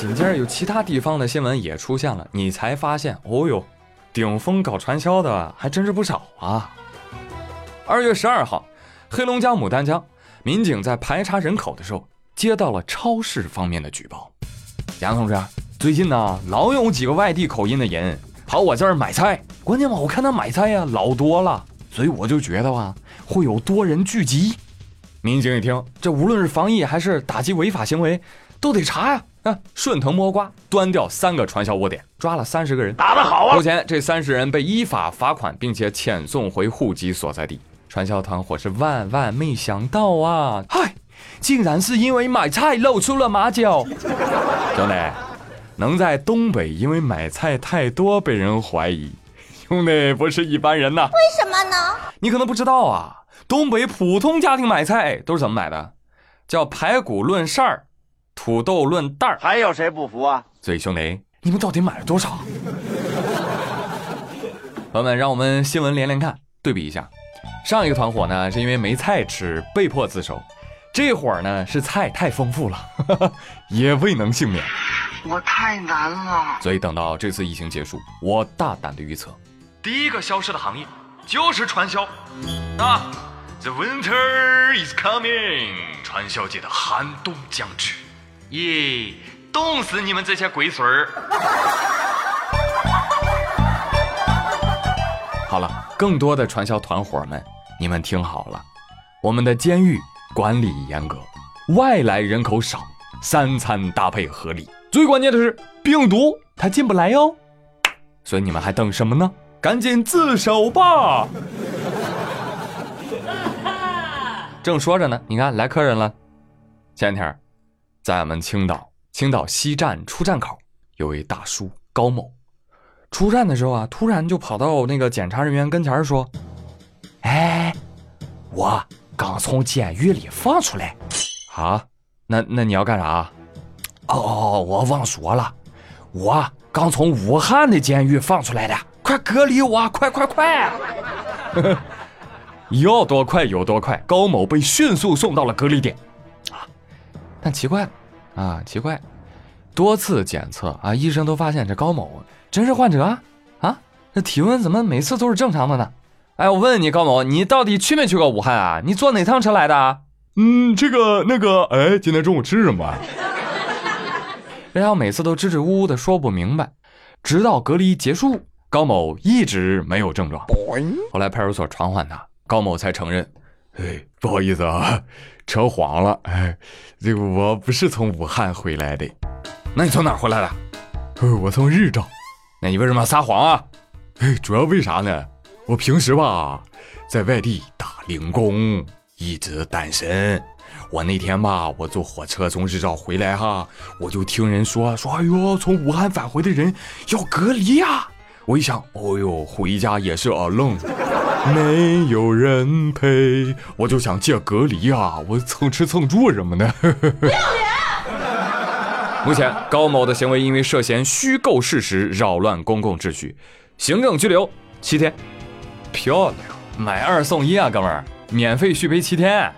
紧接着有其他地方的新闻也出现了，你才发现，哦呦，顶峰搞传销的还真是不少啊。二月十二号，黑龙江牡丹江民警在排查人口的时候，接到了超市方面的举报。杨同志，最近呢，老有几个外地口音的人跑我这儿买菜，关键嘛，我看他买菜呀老多了，所以我就觉得吧，会有多人聚集。民警一听，这无论是防疫还是打击违法行为，都得查呀！顺藤摸瓜，端掉三个传销窝点，抓了三十个人，打得好啊！目前这三十人被依法罚款，并且遣送回户籍所在地。传销团伙是万万没想到啊！嗨，竟然是因为买菜露出了马脚。兄弟，能在东北因为买菜太多被人怀疑，兄弟不是一般人呐。为什么呢？你可能不知道啊。东北普通家庭买菜都是怎么买的？叫排骨论事儿，土豆论袋儿。还有谁不服啊？所以兄弟，你们到底买了多少？朋友们，让我们新闻连连看，对比一下。上一个团伙呢，是因为没菜吃，被迫自首；这会儿呢，是菜太丰富了，也未能幸免。我太难了。所以等到这次疫情结束，我大胆的预测，第一个消失的行业就是传销啊！The winter is coming，传销界的寒冬将至，耶，冻死你们这些龟孙儿！好了，更多的传销团伙们，你们听好了，我们的监狱管理严格，外来人口少，三餐搭配合理，最关键的是病毒它进不来哟，所以你们还等什么呢？赶紧自首吧！正说着呢，你看来客人了。前天，在俺们青岛青岛西站出站口，有位大叔高某，出站的时候啊，突然就跑到那个检查人员跟前说：“哎，我刚从监狱里放出来。”啊，那那你要干啥？哦，我忘说了，我刚从武汉的监狱放出来的，快隔离我，快快快！要多快有多快，高某被迅速送到了隔离点，但奇怪了，啊，奇怪，多次检测啊，医生都发现这高某真是患者啊！啊，这体温怎么每次都是正常的呢？哎，我问你，高某，你到底去没去过武汉啊？你坐哪趟车来的？嗯，这个那个，哎，今天中午吃什么？然后每次都支支吾吾的说不明白，直到隔离结束，高某一直没有症状。后来派出所传唤他。高某才承认，哎，不好意思啊，扯谎了。哎，这个我不是从武汉回来的，那你从哪儿回来的？呃，我从日照。那你为什么要撒谎啊？哎，主要为啥呢？我平时吧，在外地打零工，一直单身。我那天吧，我坐火车从日照回来哈，我就听人说说，哎呦，从武汉返回的人要隔离呀。我一想，哦呦，回家也是 alone。没有人陪，我就想借隔离啊，我蹭吃蹭住什么的。不要脸！目前高某的行为因为涉嫌虚构事实，扰乱公共秩序，行政拘留七天。漂亮，买二送一啊，哥们儿，免费续杯七天。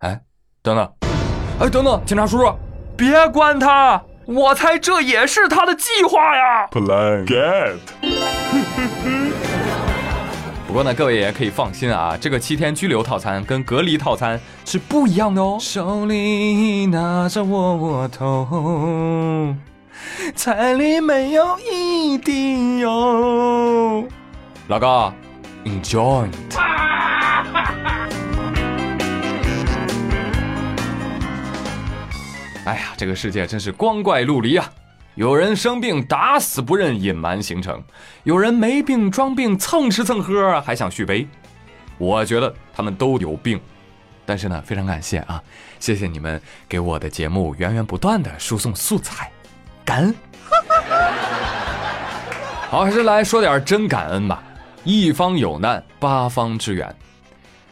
哎，等等，哎，等等，警察叔叔，别关他，我猜这也是他的计划呀。Plan get。不过呢，各位也可以放心啊，这个七天拘留套餐跟隔离套餐是不一样的哦。手里拿着窝窝头，菜里没有一滴油。老高，enjoy。哎呀，这个世界真是光怪陆离啊！有人生病打死不认隐瞒行程，有人没病装病蹭吃蹭喝还想续杯，我觉得他们都有病。但是呢，非常感谢啊，谢谢你们给我的节目源源不断的输送素材，感恩。好，还是来说点真感恩吧。一方有难，八方支援。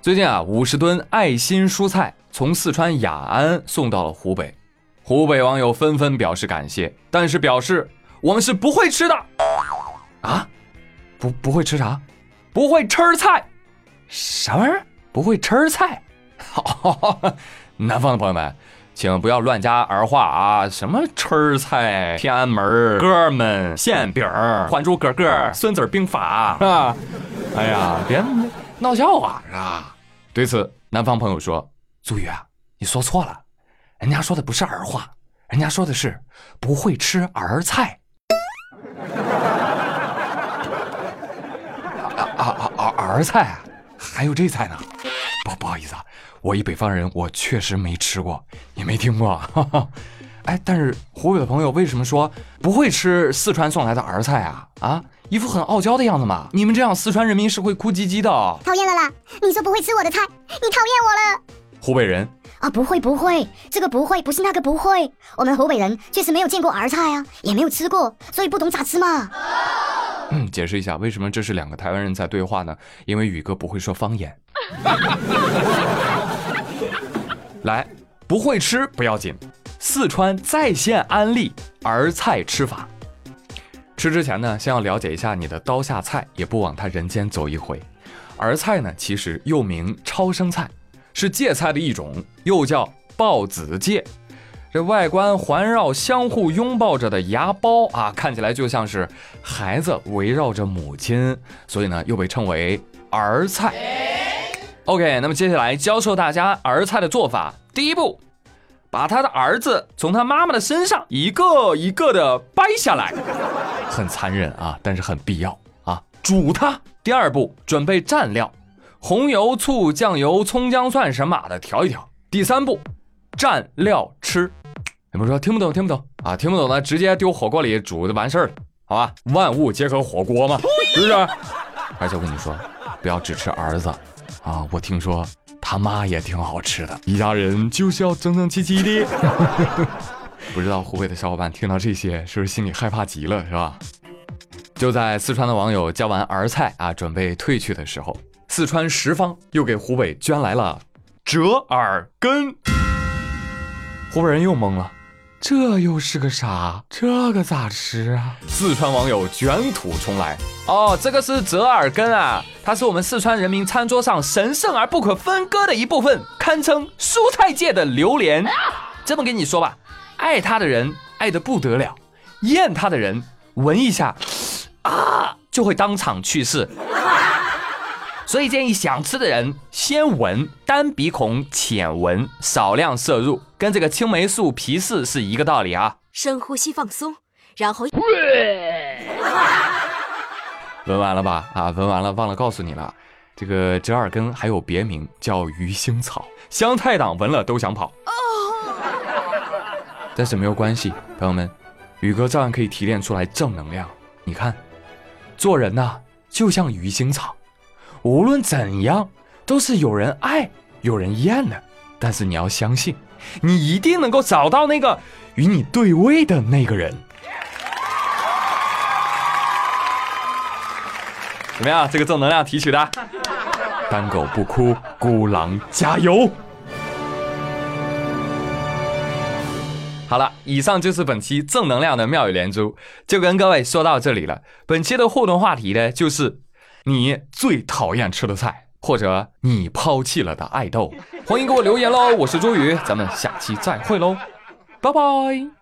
最近啊，五十吨爱心蔬菜从四川雅安送到了湖北。湖北网友纷纷表示感谢，但是表示我们是不会吃的啊，不不会吃啥？不会吃菜？啥玩意儿？不会吃菜？好，南方的朋友们，请不要乱加儿化啊！什么吃菜、天安门、哥们、馅饼、还珠格格、孙子兵法 啊！哎呀，别闹笑话是吧？对此，南方朋友说：“朱宇啊，你说错了，人家说的不是儿话，人家说的是不会吃儿菜。”啊啊啊！儿菜啊，还有这菜呢？不不好意思啊。我一北方人，我确实没吃过，也没听过。哎，但是湖北的朋友为什么说不会吃四川送来的儿菜啊？啊，一副很傲娇的样子嘛！你们这样，四川人民是会哭唧唧的。讨厌了啦！你说不会吃我的菜，你讨厌我了。湖北人啊，不会不会，这个不会不是那个不会。我们湖北人确实没有见过儿菜啊，也没有吃过，所以不懂咋吃嘛。嗯，解释一下，为什么这是两个台湾人在对话呢？因为宇哥不会说方言。来，不会吃不要紧，四川在线安利儿菜吃法。吃之前呢，先要了解一下你的刀下菜，也不枉他人间走一回。儿菜呢，其实又名超生菜，是芥菜的一种，又叫抱子芥。这外观环绕相互拥抱着的芽苞啊，看起来就像是孩子围绕着母亲，所以呢，又被称为儿菜。OK，那么接下来教授大家儿菜的做法。第一步，把他的儿子从他妈妈的身上一个一个的掰下来，很残忍啊，但是很必要啊。煮它。第二步，准备蘸料，红油、醋、酱油、葱、姜、蒜什么的调一调。第三步，蘸料吃。你们说听不懂？听不懂啊？听不懂的直接丢火锅里煮就完事儿了，好吧？万物皆可火锅嘛，是不是？而且我跟你说，不要只吃儿子。啊，我听说他妈也挺好吃的，一家人就是要整整齐齐的。不知道湖北的小伙伴听到这些是不是心里害怕极了，是吧？就在四川的网友交完儿菜啊，准备退去的时候，四川十方又给湖北捐来了折耳根，湖北人又懵了。这又是个啥？这个咋吃啊？四川网友卷土重来哦，这个是折耳根啊，它是我们四川人民餐桌上神圣而不可分割的一部分，堪称蔬菜界的榴莲。这么跟你说吧，爱它的人爱得不得了，厌它的人闻一下啊就会当场去世。所以建议想吃的人先闻，单鼻孔浅闻，少量摄入，跟这个青霉素皮试是一个道理啊。深呼吸放松，然后闻完了吧？啊，闻完了，忘了告诉你了，这个折耳根还有别名叫鱼腥草，香菜党闻了都想跑。但是没有关系，朋友们，宇哥照样可以提炼出来正能量。你看，做人呐，就像鱼腥草。无论怎样，都是有人爱，有人厌的。但是你要相信，你一定能够找到那个与你对位的那个人。怎么样？这个正能量提取的？单狗不哭，孤狼加油！好了，以上就是本期正能量的妙语连珠，就跟各位说到这里了。本期的互动话题呢，就是。你最讨厌吃的菜，或者你抛弃了的爱豆，欢迎给我留言喽！我是朱宇，咱们下期再会喽，拜拜。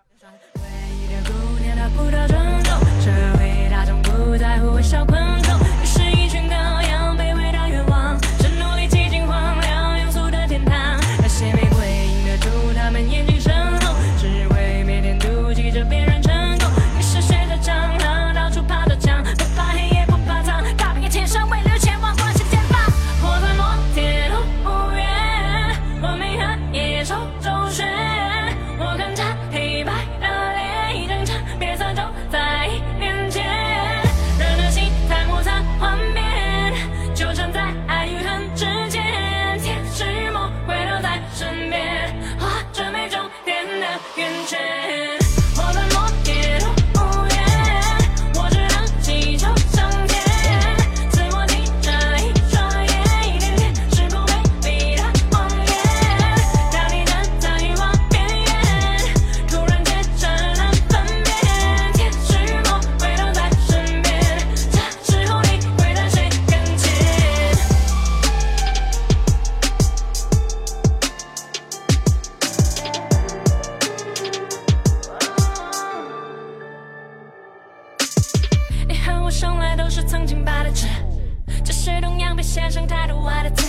我生来都是曾经拔的纸，只是同样被写上太多歪的字。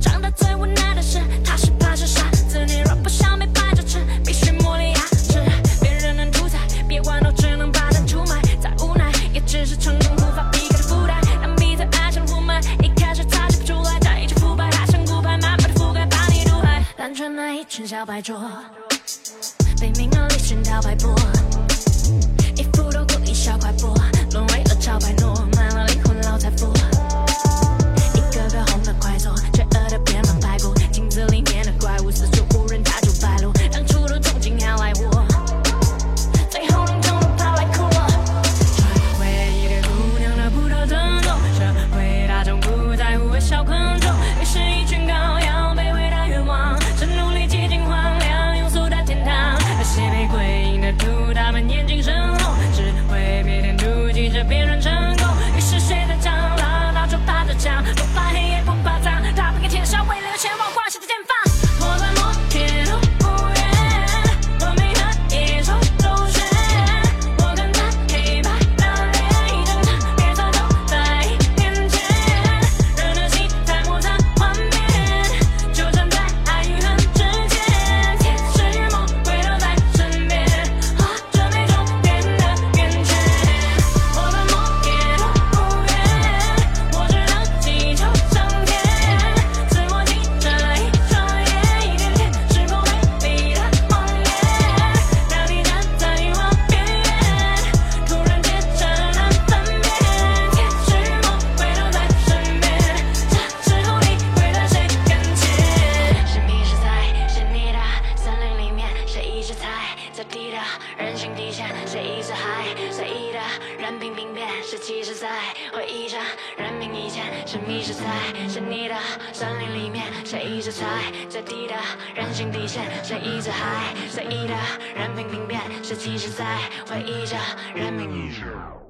长大最无奈的是，他是怕是傻子。你若不想被摆着吃，必须磨练牙齿。别人能主宰，别管都只能把它出卖。再无奈，也只是成功无法避开的负担。当彼此爱上了雾霾，一开始察觉不出来，在一起腐败，他像骨牌，慢慢的覆盖，把你毒害。单纯那一群小白桌，被名和利熏陶摆布。一副都故意小快活，在低的人性底线，谁一直还随意的任凭兵变，是其实在回忆着人命以前，是迷失在。是你的森林里面，谁一直踩最低的人性底线，谁一直还随意的任凭兵变，是其实在回忆着人命以前。